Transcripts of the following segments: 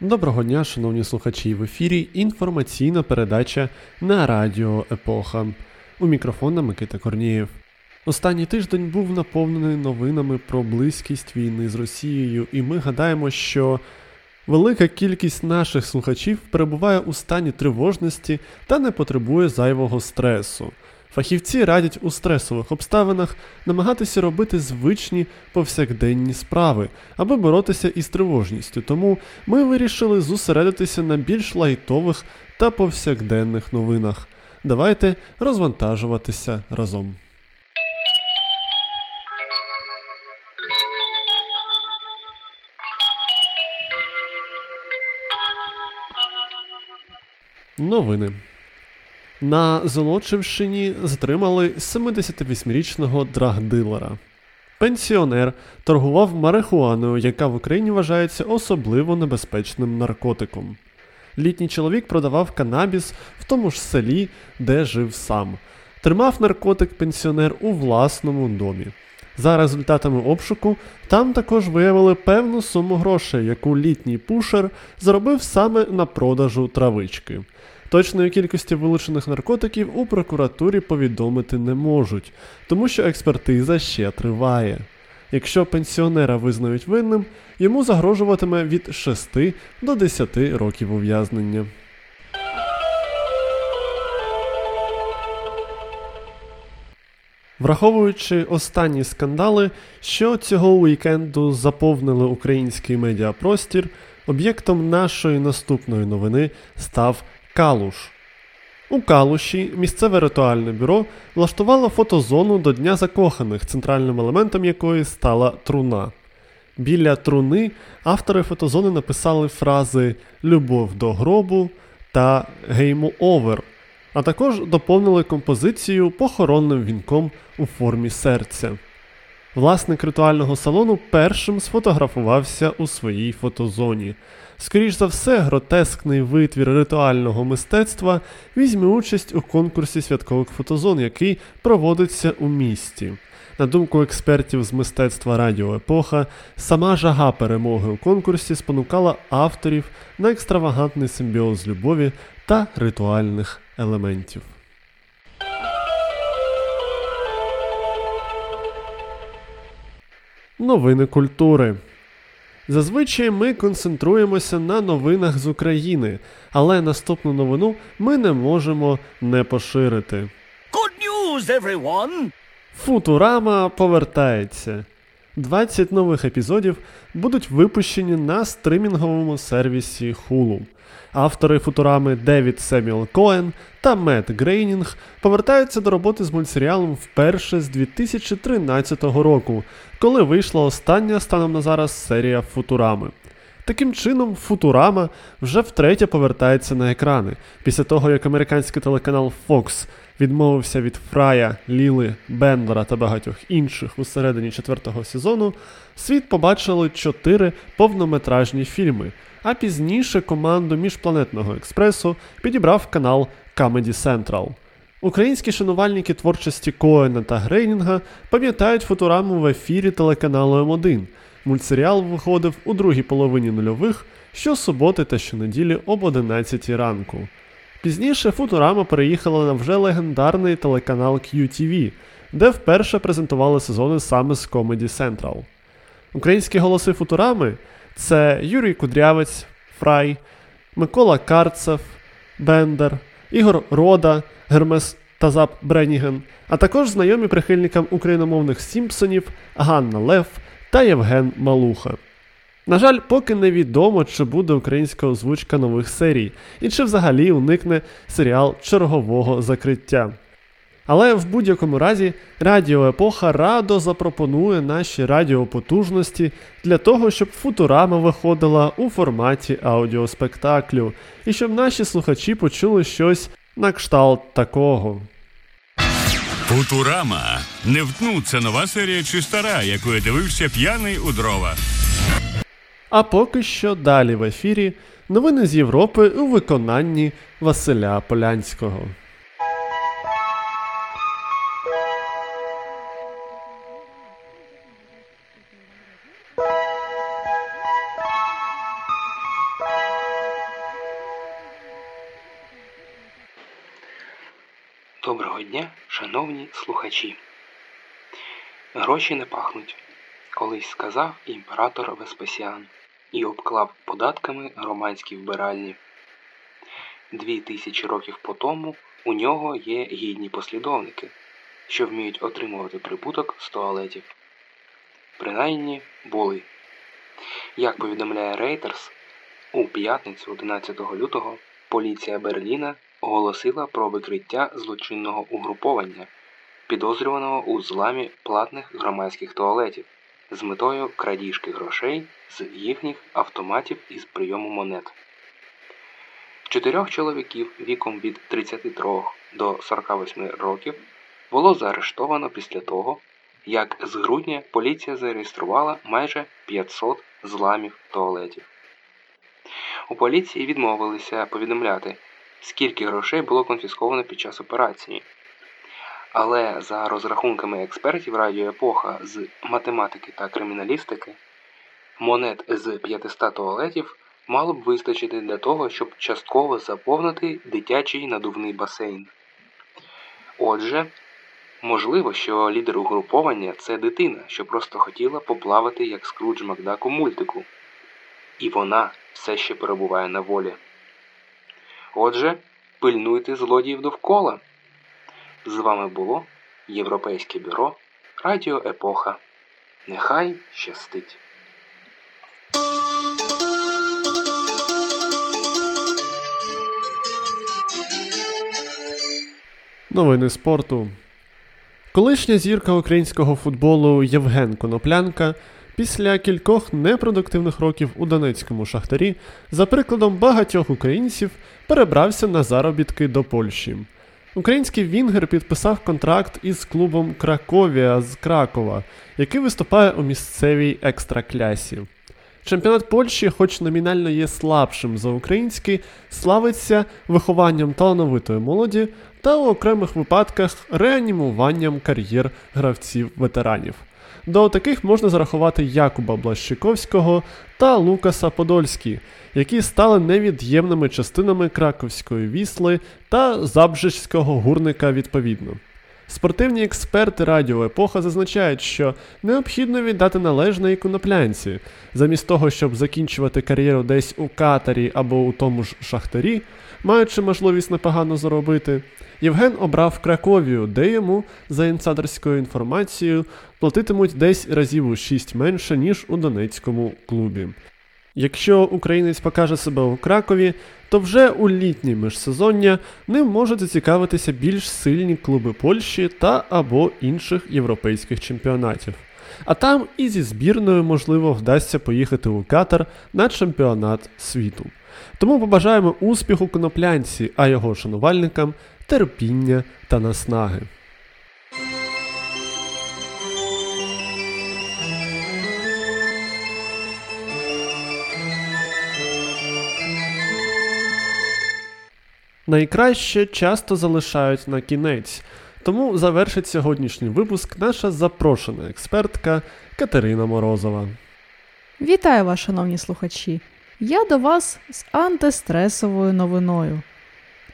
Доброго дня, шановні слухачі, в ефірі інформаційна передача на Радіо Епоха. У мікрофона Микита Корнієв. Останній тиждень був наповнений новинами про близькість війни з Росією, і ми гадаємо, що велика кількість наших слухачів перебуває у стані тривожності та не потребує зайвого стресу. Фахівці радять у стресових обставинах намагатися робити звичні повсякденні справи, аби боротися із тривожністю. Тому ми вирішили зосередитися на більш лайтових та повсякденних новинах. Давайте розвантажуватися разом. Новини. На Золочівщині затримали 78-річного драгдилера. Пенсіонер торгував марихуаною, яка в Україні вважається особливо небезпечним наркотиком. Літній чоловік продавав канабіс в тому ж селі, де жив сам. Тримав наркотик пенсіонер у власному домі. За результатами обшуку, там також виявили певну суму грошей, яку літній пушер заробив саме на продажу травички. Точної кількості вилучених наркотиків у прокуратурі повідомити не можуть, тому що експертиза ще триває. Якщо пенсіонера визнають винним, йому загрожуватиме від 6 до 10 років ув'язнення. Враховуючи останні скандали, що цього уікенду заповнили український медіапростір, об'єктом нашої наступної новини став Калуш. У Калуші місцеве ритуальне бюро влаштувало фотозону до Дня закоханих, центральним елементом якої стала труна. Біля труни автори фотозони написали фрази Любов до гробу та Гейму овер, а також доповнили композицію похоронним вінком у формі серця. Власник ритуального салону першим сфотографувався у своїй фотозоні. Скоріш за все, гротескний витвір ритуального мистецтва візьме участь у конкурсі святкових фотозон, який проводиться у місті. На думку експертів з мистецтва Радіо Епоха, сама жага перемоги у конкурсі спонукала авторів на екстравагантний симбіоз любові та ритуальних елементів. Новини культури. Зазвичай ми концентруємося на новинах з України, але наступну новину ми не можемо не поширити. Good news, everyone! Футурама повертається. 20 нових епізодів будуть випущені на стримінговому сервісі Hulu. Автори футурами Девід Семюел Коен та Мет Грейнінг повертаються до роботи з мультсеріалом вперше з 2013 року, коли вийшла остання станом на зараз серія Футурами. Таким чином, Футурама вже втретє повертається на екрани після того, як американський телеканал Fox відмовився від Фрая, Ліли, Бендера та багатьох інших у середині четвертого сезону, світ побачили чотири повнометражні фільми, а пізніше команду міжпланетного експресу підібрав канал Comedy Central. Українські шанувальники творчості Коена та Грейнінга пам'ятають футураму в ефірі телеканалу М1. Мультсеріал виходив у другій половині нульових щосуботи та щонеділі об 11 ранку. Пізніше Футурама переїхала на вже легендарний телеканал QTV, де вперше презентували сезони саме з Comedy Central. Українські голоси Футурами це Юрій Кудрявець, Фрай, Микола Карцев, Бендер, Ігор Рода, Гермес Тазап Бреніген, а також знайомі прихильникам україномовних Сімпсонів Ганна Лев та Євген Малуха. На жаль, поки невідомо, чи буде українська озвучка нових серій, і чи взагалі уникне серіал чергового закриття. Але в будь-якому разі Радіо Епоха радо запропонує наші радіопотужності для того, щоб футурама виходила у форматі аудіоспектаклю, і щоб наші слухачі почули щось на кшталт такого. Футурама. Не втну, це нова серія чи стара, яку я дивився п'яний у дрова. А поки що далі в ефірі новини з Європи у виконанні Василя Полянського. Доброго дня, шановні слухачі. Гроші не пахнуть, колись сказав імператор Веспасіан і обклав податками громадські вбиральні. Дві тисячі років по тому у нього є гідні послідовники, що вміють отримувати прибуток з туалетів. Принаймні були. Як повідомляє Рейтерс, у п'ятницю 11 лютого поліція Берліна оголосила про викриття злочинного угруповання, підозрюваного у зламі платних громадських туалетів з метою крадіжки грошей з їхніх автоматів із прийому монет. Чотирьох чоловіків віком від 33 до 48 років було заарештовано після того, як з грудня поліція зареєструвала майже 500 зламів туалетів. У поліції відмовилися повідомляти, скільки грошей було конфісковано під час операції. Але за розрахунками експертів Радіо Епоха з математики та криміналістики, монет з 500 туалетів мало б вистачити для того, щоб частково заповнити дитячий надувний басейн. Отже, можливо, що лідер угруповання це дитина, що просто хотіла поплавати як Скрудж Макдак у мультику. І вона все ще перебуває на волі. Отже, пильнуйте злодіїв довкола. З вами було Європейське бюро Радіо Епоха. Нехай щастить! Новини спорту. Колишня зірка українського футболу Євген Коноплянка після кількох непродуктивних років у Донецькому шахтарі, за прикладом багатьох українців, перебрався на заробітки до Польщі. Український Вінгер підписав контракт із клубом Краковія з Кракова, який виступає у місцевій екстраклясі. Чемпіонат Польщі, хоч номінально є слабшим за український, славиться вихованням талановитої молоді та у окремих випадках реанімуванням кар'єр гравців-ветеранів. До таких можна зарахувати Якуба Блащиковського та Лукаса Подольський, які стали невід'ємними частинами краковської вісли та забжицького гурника відповідно. Спортивні експерти Радіо Епоха зазначають, що необхідно віддати належне і коноплянці, замість того, щоб закінчувати кар'єру десь у катарі або у тому ж шахтарі, маючи можливість непогано заробити. Євген обрав Краковію, де йому, за інсайдерською інформацією, платитимуть десь разів у 6 менше, ніж у Донецькому клубі. Якщо українець покаже себе у Кракові, то вже у літнє міжсезоння ним можуть зацікавитися більш сильні клуби Польщі та або інших європейських чемпіонатів. А там і зі збірною, можливо, вдасться поїхати у Катар на чемпіонат світу. Тому побажаємо успіху коноплянці, а його шанувальникам терпіння та наснаги. Найкраще часто залишають на кінець, тому завершить сьогоднішній випуск наша запрошена експертка Катерина Морозова. Вітаю вас, шановні слухачі! Я до вас з антистресовою новиною.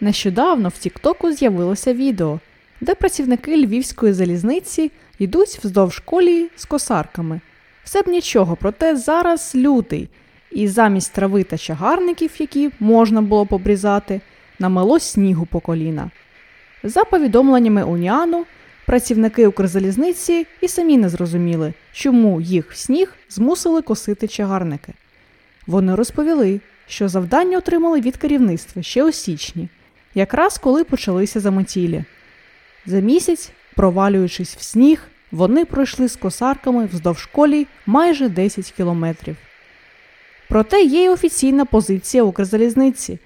Нещодавно в Тіктоку з'явилося відео, де працівники львівської залізниці йдуть вздовж колії з косарками. Все б нічого, проте зараз лютий, і замість трави та чагарників, які можна було побрізати, намело снігу по коліна. За повідомленнями Уніану, працівники Укрзалізниці і самі не зрозуміли, чому їх в сніг змусили косити чагарники. Вони розповіли, що завдання отримали від керівництва ще у січні, якраз коли почалися замотілі. За місяць, провалюючись в сніг, вони пройшли з косарками вздовж колій майже 10 кілометрів. Проте є й офіційна позиція Укрзалізниці.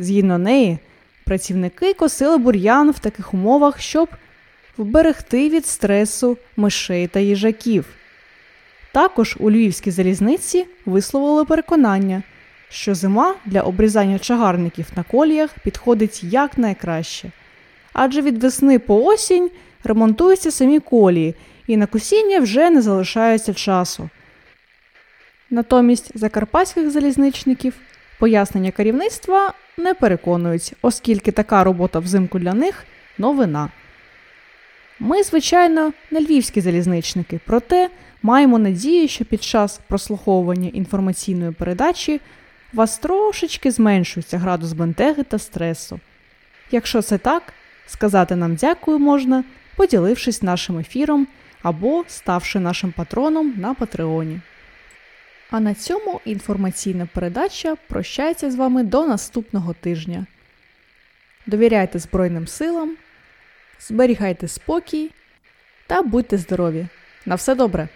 Згідно неї, працівники косили бур'ян в таких умовах, щоб вберегти від стресу мишей та їжаків. Також у львівській залізниці висловили переконання, що зима для обрізання чагарників на коліях підходить якнайкраще. Адже від весни по осінь ремонтуються самі колії, і на косіння вже не залишається часу. Натомість закарпатських залізничників пояснення керівництва не переконують, оскільки така робота взимку для них новина. Ми, звичайно, не львівські залізничники, проте маємо надію, що під час прослуховування інформаційної передачі вас трошечки зменшується градус бентеги та стресу. Якщо це так, сказати нам дякую можна, поділившись нашим ефіром або ставши нашим патроном на Патреоні. А на цьому інформаційна передача прощається з вами до наступного тижня. Довіряйте Збройним силам, зберігайте спокій та будьте здорові! На все добре!